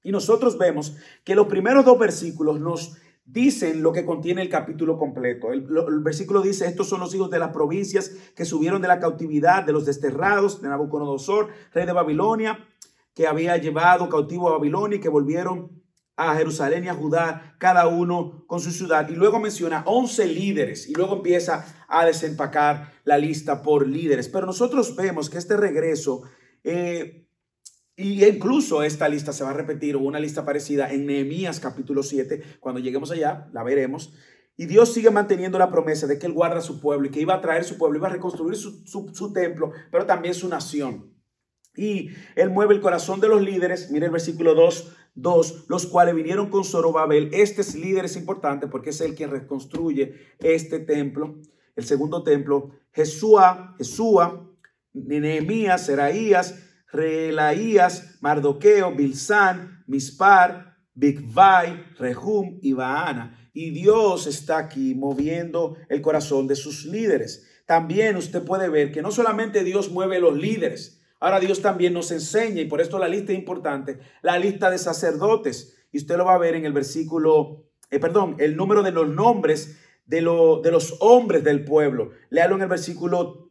Y nosotros vemos que los primeros dos versículos nos dicen lo que contiene el capítulo completo. El, versículo dice, estos son los hijos de las provincias que subieron de la cautividad de los desterrados de Nabucodonosor, rey de Babilonia, que había llevado cautivo a Babilonia y que volvieron a Jerusalén y a Judá, cada uno con su ciudad. Y luego menciona 11 líderes y luego empieza a desempacar la lista por líderes. Pero nosotros vemos que este regreso eh, y incluso esta lista se va a repetir o una lista parecida en Nehemías capítulo 7. Cuando lleguemos allá, la veremos. Y Dios sigue manteniendo la promesa de que Él guarda su pueblo y que iba a traer su pueblo, iba a reconstruir su, su, templo, pero también su nación. Y Él mueve el corazón de los líderes. Mire el versículo 2, 2, los cuales vinieron con Zorobabel. Este es líder es importante porque es el quien reconstruye este templo, el segundo templo. Jesúa, Jesúa, Nehemías, Seraías, Relaías, Mardoqueo, Bilsán, Mispar, Bigvai, Rehum y Baana. Y Dios está aquí moviendo el corazón de sus líderes. También usted puede ver que no solamente Dios mueve los líderes, ahora Dios también nos enseña, y por esto la lista es importante, la lista de sacerdotes. Y usted lo va a ver en el versículo, eh, perdón, el número de los nombres de, lo, de los hombres del pueblo. Léalo en el versículo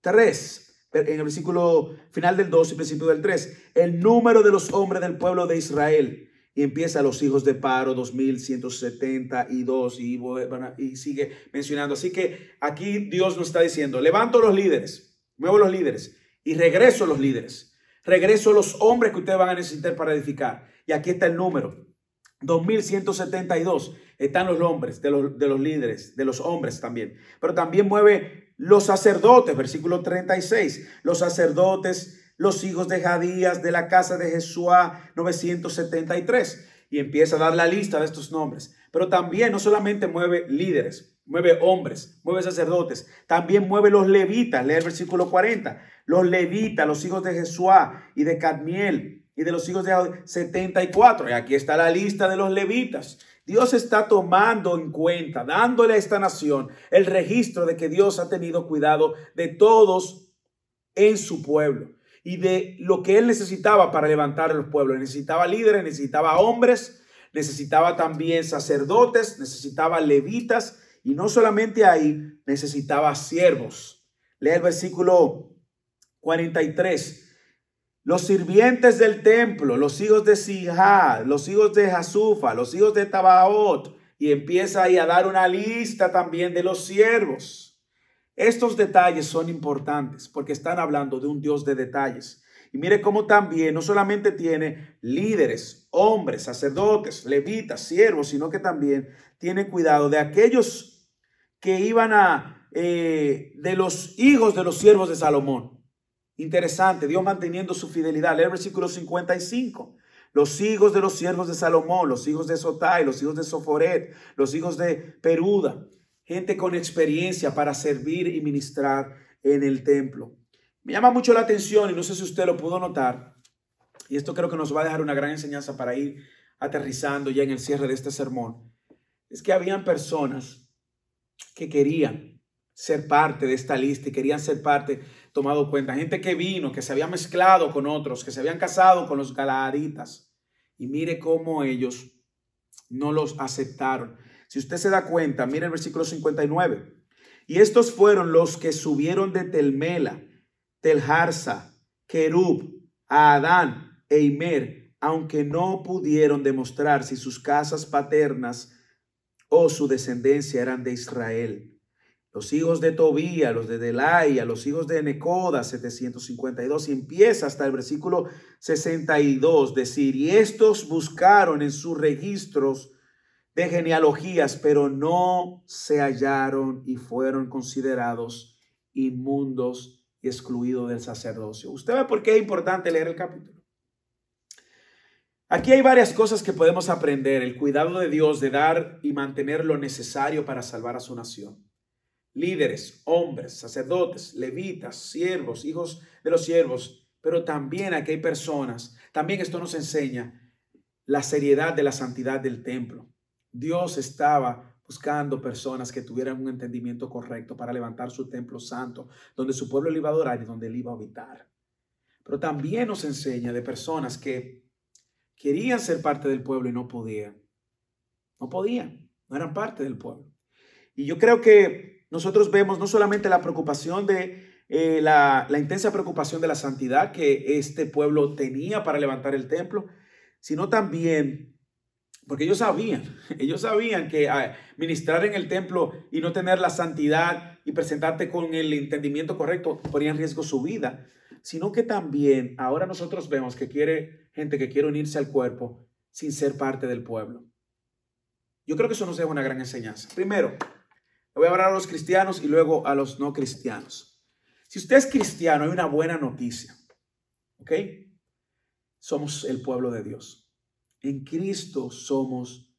3 en el versículo final del 2 y principio del 3, el número de los hombres del pueblo de Israel. Y empieza los hijos de Paro, 2172, y, y sigue mencionando. Así que aquí Dios nos está diciendo, levanto los líderes, muevo los líderes y regreso los líderes. Regreso los hombres que ustedes van a necesitar para edificar. Y aquí está el número, 2172. Están los hombres de los, de los líderes, de los hombres también. Pero también mueve los sacerdotes, versículo 36, los sacerdotes, los hijos de Jadías de la casa de Jesúa 973. Y empieza a dar la lista de estos nombres. Pero también no solamente mueve líderes, mueve hombres, mueve sacerdotes, también mueve los levitas. Lee el versículo 40. Los levitas, los hijos de Jesúa y de Cadmiel y de los hijos de 74. Y aquí está la lista de los levitas. Dios está tomando en cuenta, dándole a esta nación el registro de que Dios ha tenido cuidado de todos en su pueblo y de lo que él necesitaba para levantar el pueblo. Necesitaba líderes, necesitaba hombres, necesitaba también sacerdotes, necesitaba levitas y no solamente ahí, necesitaba siervos. Lea el versículo 43. Los sirvientes del templo, los hijos de Sijá, los hijos de Jasufa, los hijos de Tabaot, y empieza ahí a dar una lista también de los siervos. Estos detalles son importantes porque están hablando de un Dios de detalles. Y mire cómo también no solamente tiene líderes, hombres, sacerdotes, levitas, siervos, sino que también tiene cuidado de aquellos que iban a, eh, de los hijos de los siervos de Salomón. Interesante, Dios manteniendo su fidelidad. Lee el versículo 55. Los hijos de los siervos de Salomón, los hijos de Sotai, los hijos de Soforet, los hijos de Peruda. gente con experiencia para servir y ministrar en el templo. Me llama mucho la atención y no sé si usted lo pudo notar, y esto creo que nos va a dejar una gran enseñanza para ir aterrizando ya en el cierre de este sermón, es que habían personas que querían ser parte de esta lista y querían ser parte, tomado cuenta, gente que vino, que se había mezclado con otros, que se habían casado con los galaditas. Y mire cómo ellos no los aceptaron. Si usted se da cuenta, mire el versículo 59. Y estos fueron los que subieron de Telmela, Telharsa, Kerub, Adán e Imer, aunque no pudieron demostrar si sus casas paternas o su descendencia eran de Israel los hijos de Tobía, los de Delaya, los hijos de Necoda, 752, y empieza hasta el versículo 62, decir, y estos buscaron en sus registros de genealogías, pero no se hallaron y fueron considerados inmundos y excluidos del sacerdocio. ¿Usted ve por qué es importante leer el capítulo? Aquí hay varias cosas que podemos aprender. El cuidado de Dios de dar y mantener lo necesario para salvar a su nación líderes, hombres, sacerdotes, levitas, siervos, hijos de los siervos, pero también aquí hay personas. También esto nos enseña la seriedad de la santidad del templo. Dios estaba buscando personas que tuvieran un entendimiento correcto para levantar su templo santo, donde su pueblo le iba a adorar y donde él iba a habitar. Pero también nos enseña de personas que querían ser parte del pueblo y no podían. No podían, no eran parte del pueblo. Y yo creo que nosotros vemos no solamente la preocupación de eh, la, intensa preocupación de la santidad que este pueblo tenía para levantar el templo, sino también, porque ellos sabían, ellos sabían que ah, ministrar en el templo y no tener la santidad y presentarte con el entendimiento correcto ponía en riesgo su vida, sino que también ahora nosotros vemos que quiere gente que quiere unirse al cuerpo sin ser parte del pueblo. Yo creo que eso nos deja una gran enseñanza. Primero, voy a hablar a los cristianos y luego a los no cristianos. Si usted es cristiano, hay una buena noticia. ¿Ok? Somos el pueblo de Dios. En Cristo somos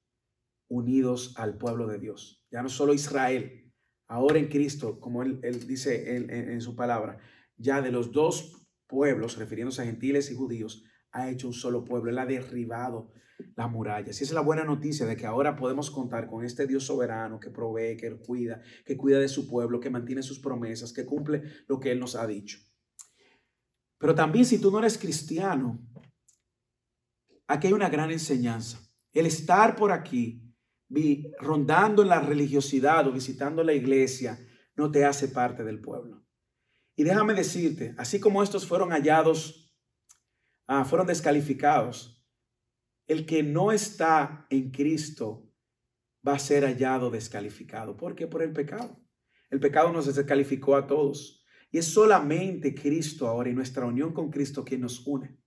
unidos al pueblo de Dios. Ya no solo Israel. Ahora en Cristo, como él, dice en, en su palabra, ya de los dos pueblos, refiriéndose a gentiles y judíos, ha hecho un solo pueblo. Él ha derribado la muralla. Si esa es la buena noticia de que ahora podemos contar con este Dios soberano que provee, que cuida, que cuida de su pueblo, que mantiene sus promesas, que cumple lo que Él nos ha dicho. Pero también si tú no eres cristiano, aquí hay una gran enseñanza. El estar por aquí, rondando en la religiosidad o visitando la iglesia, no te hace parte del pueblo. Y déjame decirte, así como estos fueron hallados, ah, fueron descalificados, el que no está en Cristo va a ser hallado descalificado. ¿Por qué? Por el pecado. El pecado nos descalificó a todos. Y es solamente Cristo ahora y nuestra unión con Cristo quien nos une.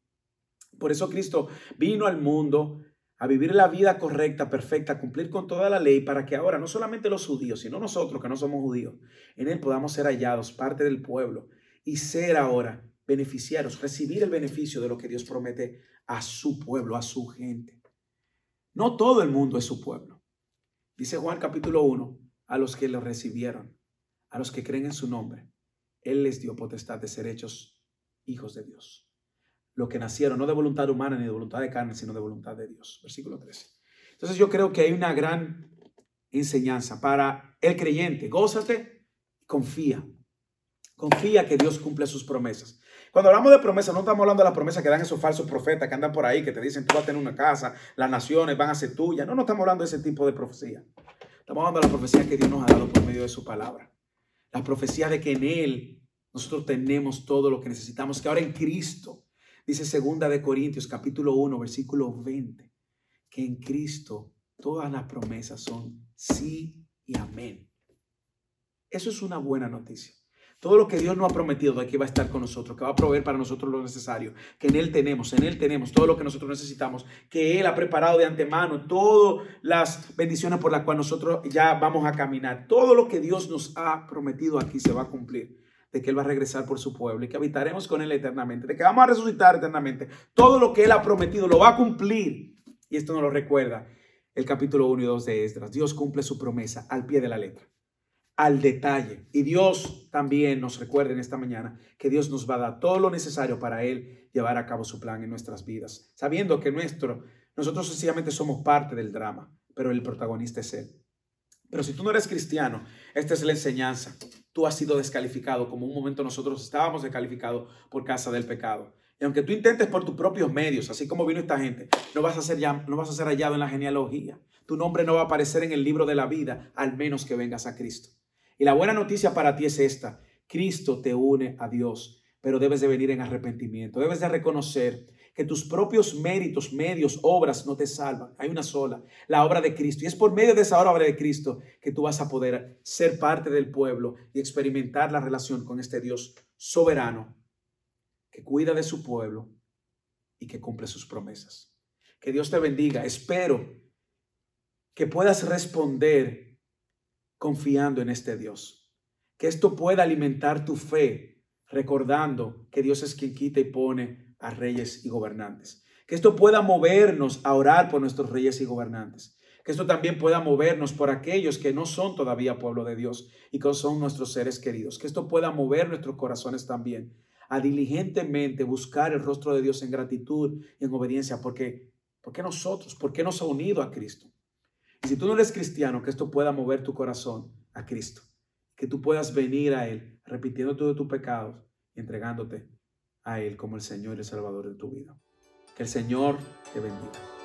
Por eso Cristo vino al mundo a vivir la vida correcta, perfecta, cumplir con toda la ley, para que ahora no solamente los judíos, sino nosotros que no somos judíos, en Él podamos ser hallados, parte del pueblo, y ser ahora beneficiarios, recibir el beneficio de lo que Dios promete a su pueblo, a su gente. No todo el mundo es su pueblo. Dice Juan capítulo 1, a los que lo recibieron, a los que creen en su nombre, Él les dio potestad de ser hechos hijos de Dios. Lo que nacieron no de voluntad humana ni de voluntad de carne, sino de voluntad de Dios. Versículo 13. Entonces yo creo que hay una gran enseñanza para el creyente. Gózate, confía. Confía que Dios cumple sus promesas. Cuando hablamos de promesa, no estamos hablando de la promesa que dan esos falsos profetas que andan por ahí, que te dicen tú vas a tener una casa, las naciones van a ser tuyas. No, no estamos hablando de ese tipo de profecía. Estamos hablando de la profecía que Dios nos ha dado por medio de su palabra. La profecía de que en Él nosotros tenemos todo lo que necesitamos, que ahora en Cristo, dice segunda de Corintios capítulo 1, versículo 20, que en Cristo todas las promesas son sí y amén. Eso es una buena noticia. Todo lo que Dios nos ha prometido de aquí va a estar con nosotros, que va a proveer para nosotros lo necesario, que en Él tenemos, en Él tenemos todo lo que nosotros necesitamos, que Él ha preparado de antemano todas las bendiciones por las cuales nosotros ya vamos a caminar. Todo lo que Dios nos ha prometido aquí se va a cumplir, de que Él va a regresar por su pueblo y que habitaremos con Él eternamente, de que vamos a resucitar eternamente. Todo lo que Él ha prometido lo va a cumplir. Y esto nos lo recuerda el capítulo 1 y 2 de Esdras. Dios cumple su promesa al pie de la letra. Al detalle. Y Dios también nos recuerda en esta mañana que Dios nos va a dar todo lo necesario para Él llevar a cabo su plan en nuestras vidas, sabiendo que nuestro, nosotros sencillamente somos parte del drama, pero el protagonista es Él. Pero si tú no eres cristiano, esta es la enseñanza. Tú has sido descalificado, como un momento nosotros estábamos descalificados por causa del pecado. Y aunque tú intentes por tus propios medios, así como vino esta gente, no vas a ser, ya, no vas a ser hallado en la genealogía. Tu nombre no va a aparecer en el libro de la vida, al menos que vengas a Cristo. Y la buena noticia para ti es esta. Cristo te une a Dios, pero debes de venir en arrepentimiento. Debes de reconocer que tus propios méritos, medios, obras no te salvan. Hay una sola, la obra de Cristo. Y es por medio de esa obra de Cristo que tú vas a poder ser parte del pueblo y experimentar la relación con este Dios soberano que cuida de su pueblo y que cumple sus promesas. Que Dios te bendiga. Espero que puedas responder confiando en este Dios. Que esto pueda alimentar tu fe, recordando que Dios es quien quita y pone a reyes y gobernantes. Que esto pueda movernos a orar por nuestros reyes y gobernantes. Que esto también pueda movernos por aquellos que no son todavía pueblo de Dios y que son nuestros seres queridos. Que esto pueda mover nuestros corazones también a diligentemente buscar el rostro de Dios en gratitud y en obediencia. Porque, ¿Por qué nosotros? ¿Por qué nos ha unido a Cristo? Y si tú no eres cristiano, que esto pueda mover tu corazón a Cristo. Que tú puedas venir a Él repitiendo todos tus pecados y entregándote a Él como el Señor y el Salvador de tu vida. Que el Señor te bendiga.